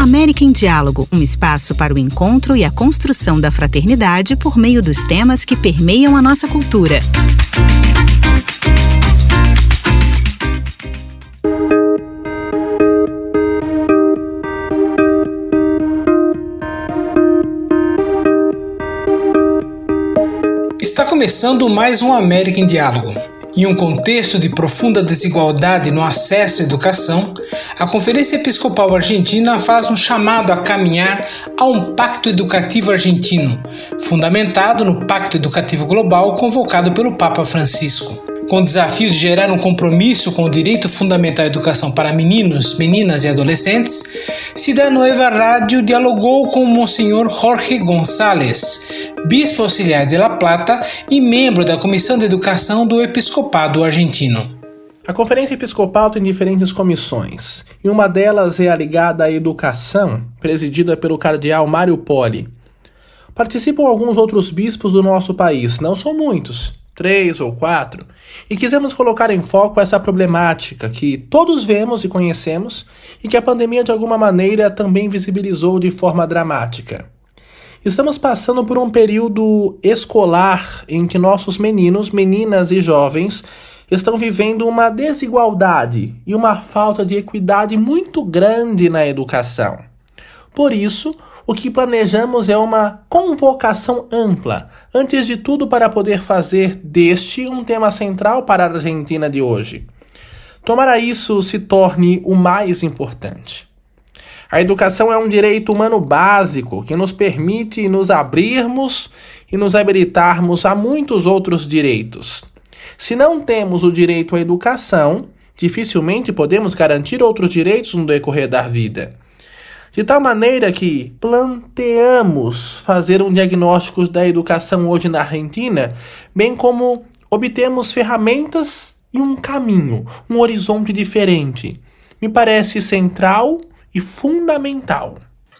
América em Diálogo, um espaço para o encontro e a construção da fraternidade por meio dos temas que permeiam a nossa cultura. Está começando mais um América em Diálogo. Em um contexto de profunda desigualdade no acesso à educação, a Conferência Episcopal Argentina faz um chamado a caminhar a um pacto educativo argentino, fundamentado no Pacto Educativo Global convocado pelo Papa Francisco. Com o desafio de gerar um compromisso com o direito fundamental à educação para meninos, meninas e adolescentes, Cidade Nueva Rádio dialogou com o Monsenhor Jorge Gonçalves, bispo auxiliar de La Plata e membro da Comissão de Educação do Episcopado Argentino. A Conferência Episcopal tem diferentes comissões, e uma delas é a ligada à educação, presidida pelo cardeal Mário Poli. Participam alguns outros bispos do nosso país, não são muitos, três ou quatro, e quisemos colocar em foco essa problemática que todos vemos e conhecemos e que a pandemia de alguma maneira também visibilizou de forma dramática. Estamos passando por um período escolar em que nossos meninos, meninas e jovens estão vivendo uma desigualdade e uma falta de equidade muito grande na educação. Por isso, o que planejamos é uma convocação ampla, antes de tudo para poder fazer deste um tema central para a Argentina de hoje. Tomara isso se torne o mais importante. A educação é um direito humano básico que nos permite nos abrirmos e nos habilitarmos a muitos outros direitos. Se não temos o direito à educação, dificilmente podemos garantir outros direitos no decorrer da vida. De tal maneira que planteamos fazer um diagnóstico da educação hoje na Argentina, bem como obtemos ferramentas e um caminho, um horizonte diferente. Me parece central e fundamental.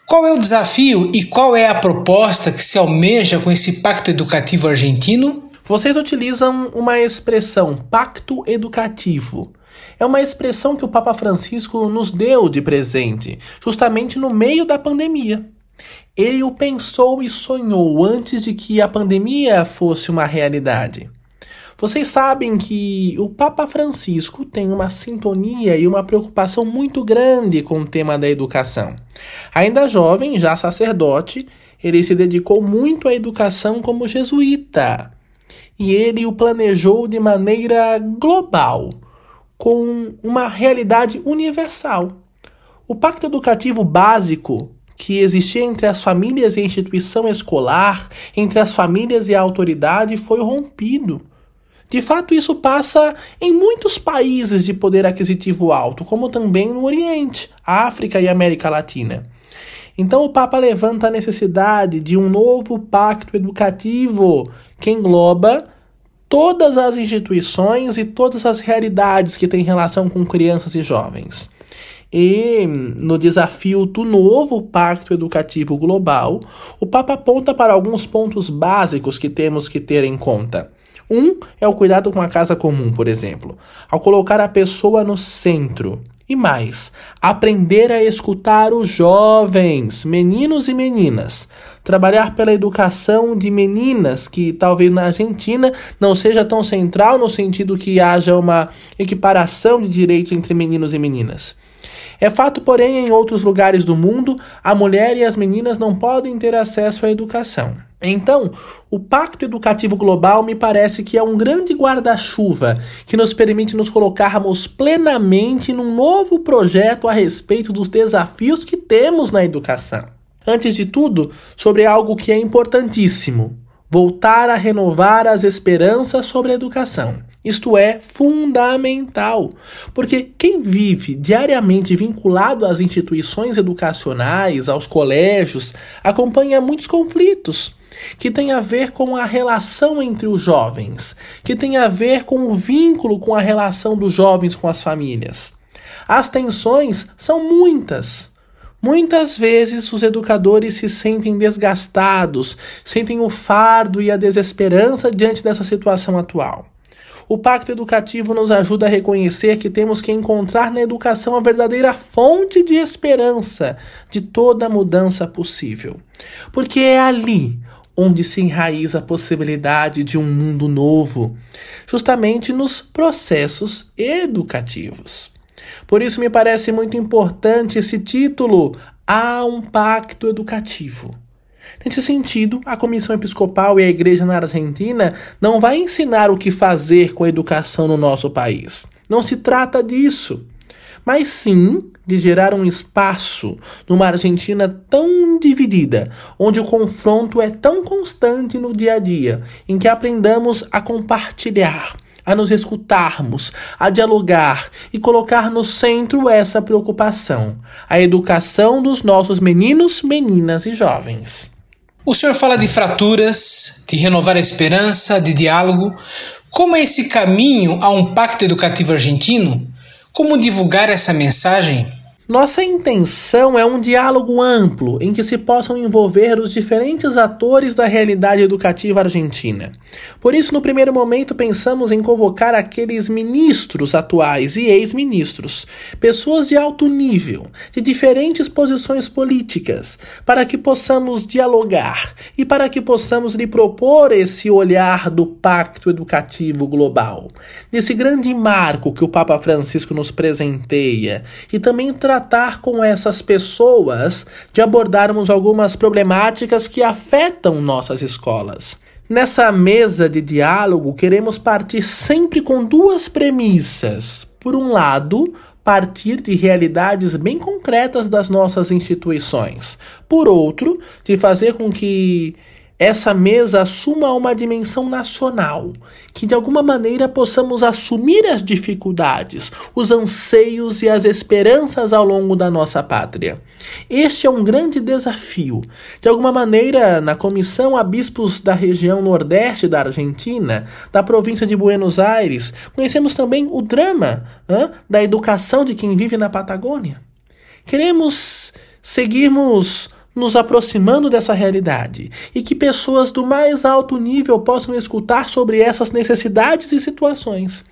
Qual é o desafio e qual é a proposta que se almeja com esse pacto educativo argentino? Vocês utilizam uma expressão, pacto educativo. É uma expressão que o Papa Francisco nos deu de presente, justamente no meio da pandemia. Ele o pensou e sonhou antes de que a pandemia fosse uma realidade. Vocês sabem que o Papa Francisco tem uma sintonia e uma preocupação muito grande com o tema da educação. Ainda jovem, já sacerdote, ele se dedicou muito à educação como jesuíta. E ele o planejou de maneira global, com uma realidade universal. O pacto educativo básico que existia entre as famílias e a instituição escolar, entre as famílias e a autoridade, foi rompido. De fato, isso passa em muitos países de poder aquisitivo alto, como também no Oriente, África e América Latina. Então, o Papa levanta a necessidade de um novo pacto educativo que engloba todas as instituições e todas as realidades que têm relação com crianças e jovens. E no desafio do novo Pacto Educativo Global, o Papa aponta para alguns pontos básicos que temos que ter em conta. Um é o cuidado com a casa comum, por exemplo, ao colocar a pessoa no centro. E mais, aprender a escutar os jovens, meninos e meninas. Trabalhar pela educação de meninas, que talvez na Argentina não seja tão central no sentido que haja uma equiparação de direitos entre meninos e meninas. É fato, porém, em outros lugares do mundo, a mulher e as meninas não podem ter acesso à educação. Então, o Pacto Educativo Global me parece que é um grande guarda-chuva que nos permite nos colocarmos plenamente num novo projeto a respeito dos desafios que temos na educação. Antes de tudo, sobre algo que é importantíssimo: voltar a renovar as esperanças sobre a educação. Isto é fundamental, porque quem vive diariamente vinculado às instituições educacionais, aos colégios, acompanha muitos conflitos que tem a ver com a relação entre os jovens, que tem a ver com o vínculo com a relação dos jovens com as famílias. As tensões são muitas. Muitas vezes os educadores se sentem desgastados, sentem o fardo e a desesperança diante dessa situação atual. O pacto educativo nos ajuda a reconhecer que temos que encontrar na educação a verdadeira fonte de esperança de toda mudança possível. Porque é ali onde se enraiza a possibilidade de um mundo novo, justamente nos processos educativos. Por isso me parece muito importante esse título, Há um Pacto Educativo. Nesse sentido, a Comissão Episcopal e a Igreja na Argentina não vai ensinar o que fazer com a educação no nosso país. Não se trata disso, mas sim de gerar um espaço numa Argentina tão dividida, onde o confronto é tão constante no dia a dia, em que aprendamos a compartilhar, a nos escutarmos, a dialogar e colocar no centro essa preocupação, a educação dos nossos meninos, meninas e jovens. O senhor fala de fraturas, de renovar a esperança, de diálogo. Como é esse caminho a um pacto educativo argentino? Como divulgar essa mensagem? Nossa intenção é um diálogo amplo em que se possam envolver os diferentes atores da realidade educativa argentina. Por isso, no primeiro momento, pensamos em convocar aqueles ministros atuais e ex-ministros, pessoas de alto nível, de diferentes posições políticas, para que possamos dialogar e para que possamos lhe propor esse olhar do Pacto Educativo Global, desse grande marco que o Papa Francisco nos presenteia, e também tratar tratar com essas pessoas, de abordarmos algumas problemáticas que afetam nossas escolas. Nessa mesa de diálogo, queremos partir sempre com duas premissas. Por um lado, partir de realidades bem concretas das nossas instituições. Por outro, de fazer com que essa mesa assuma uma dimensão nacional, que de alguma maneira possamos assumir as dificuldades, os anseios e as esperanças ao longo da nossa pátria. Este é um grande desafio. De alguma maneira, na comissão a bispos da região nordeste da Argentina, da província de Buenos Aires, conhecemos também o drama hein, da educação de quem vive na Patagônia. Queremos seguirmos nos aproximando dessa realidade e que pessoas do mais alto nível possam escutar sobre essas necessidades e situações.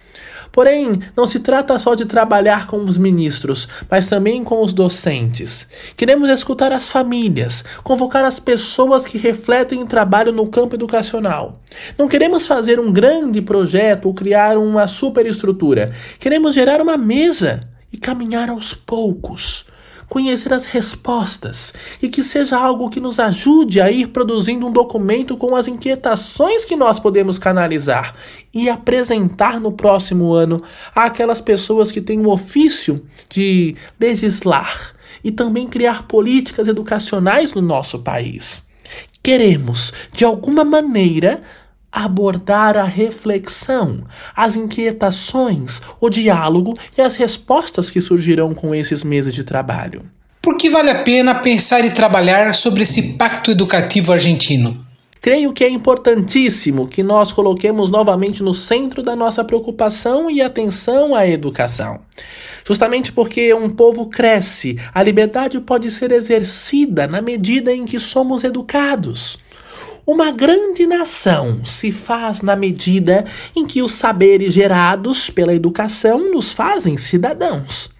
Porém, não se trata só de trabalhar com os ministros, mas também com os docentes. Queremos escutar as famílias, convocar as pessoas que refletem o trabalho no campo educacional. Não queremos fazer um grande projeto ou criar uma superestrutura. Queremos gerar uma mesa e caminhar aos poucos conhecer as respostas e que seja algo que nos ajude a ir produzindo um documento com as inquietações que nós podemos canalizar e apresentar no próximo ano àquelas pessoas que têm o ofício de legislar e também criar políticas educacionais no nosso país. Queremos, de alguma maneira, abordar a reflexão, as inquietações, o diálogo e as respostas que surgirão com esses meses de trabalho. Por que vale a pena pensar e trabalhar sobre esse pacto educativo argentino? Creio que é importantíssimo que nós coloquemos novamente no centro da nossa preocupação e atenção a educação. Justamente porque um povo cresce, a liberdade pode ser exercida na medida em que somos educados. Uma grande nação se faz na medida em que os saberes gerados pela educação nos fazem cidadãos.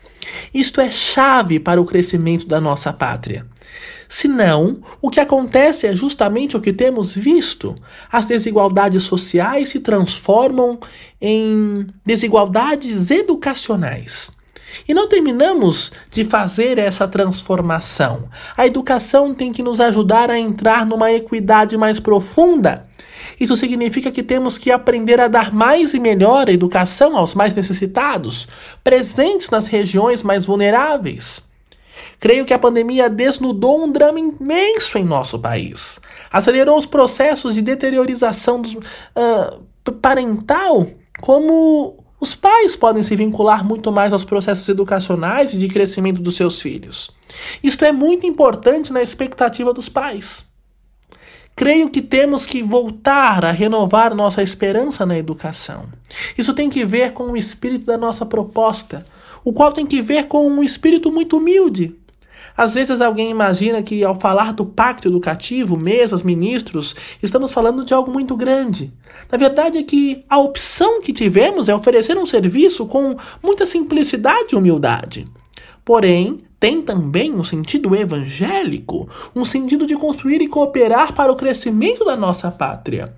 Isto é chave para o crescimento da nossa pátria. Senão, o que acontece é justamente o que temos visto. As desigualdades sociais se transformam em desigualdades educacionais. E não terminamos de fazer essa transformação. A educação tem que nos ajudar a entrar numa equidade mais profunda. Isso significa que temos que aprender a dar mais e melhor educação aos mais necessitados, presentes nas regiões mais vulneráveis. Creio que a pandemia desnudou um drama imenso em nosso país. Acelerou os processos de deteriorização do, uh, parental, como os pais podem se vincular muito mais aos processos educacionais e de crescimento dos seus filhos. Isto é muito importante na expectativa dos pais. Creio que temos que voltar a renovar nossa esperança na educação. Isso tem que ver com o espírito da nossa proposta, o qual tem que ver com um espírito muito humilde. Às vezes alguém imagina que ao falar do pacto educativo, mesas, ministros, estamos falando de algo muito grande. Na verdade é que a opção que tivemos é oferecer um serviço com muita simplicidade e humildade. Porém, tem também um sentido evangélico, um sentido de construir e cooperar para o crescimento da nossa pátria.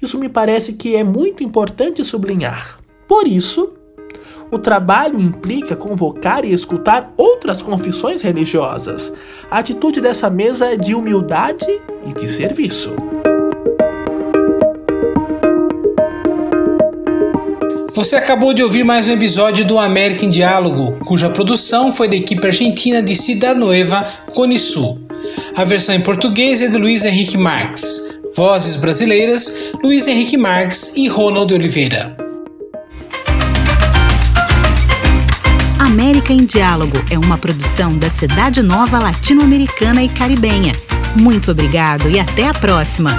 Isso me parece que é muito importante sublinhar. Por isso, o trabalho implica convocar e escutar outras confissões religiosas. A atitude dessa mesa é de humildade e de serviço. Você acabou de ouvir mais um episódio do América em Diálogo, cuja produção foi da equipe argentina de Cidade Nueva, Conisul. A versão em português é de Luiz Henrique Marques. Vozes brasileiras: Luiz Henrique Marques e Ronald Oliveira. América em Diálogo é uma produção da Cidade Nova Latino-Americana e Caribenha. Muito obrigado e até a próxima!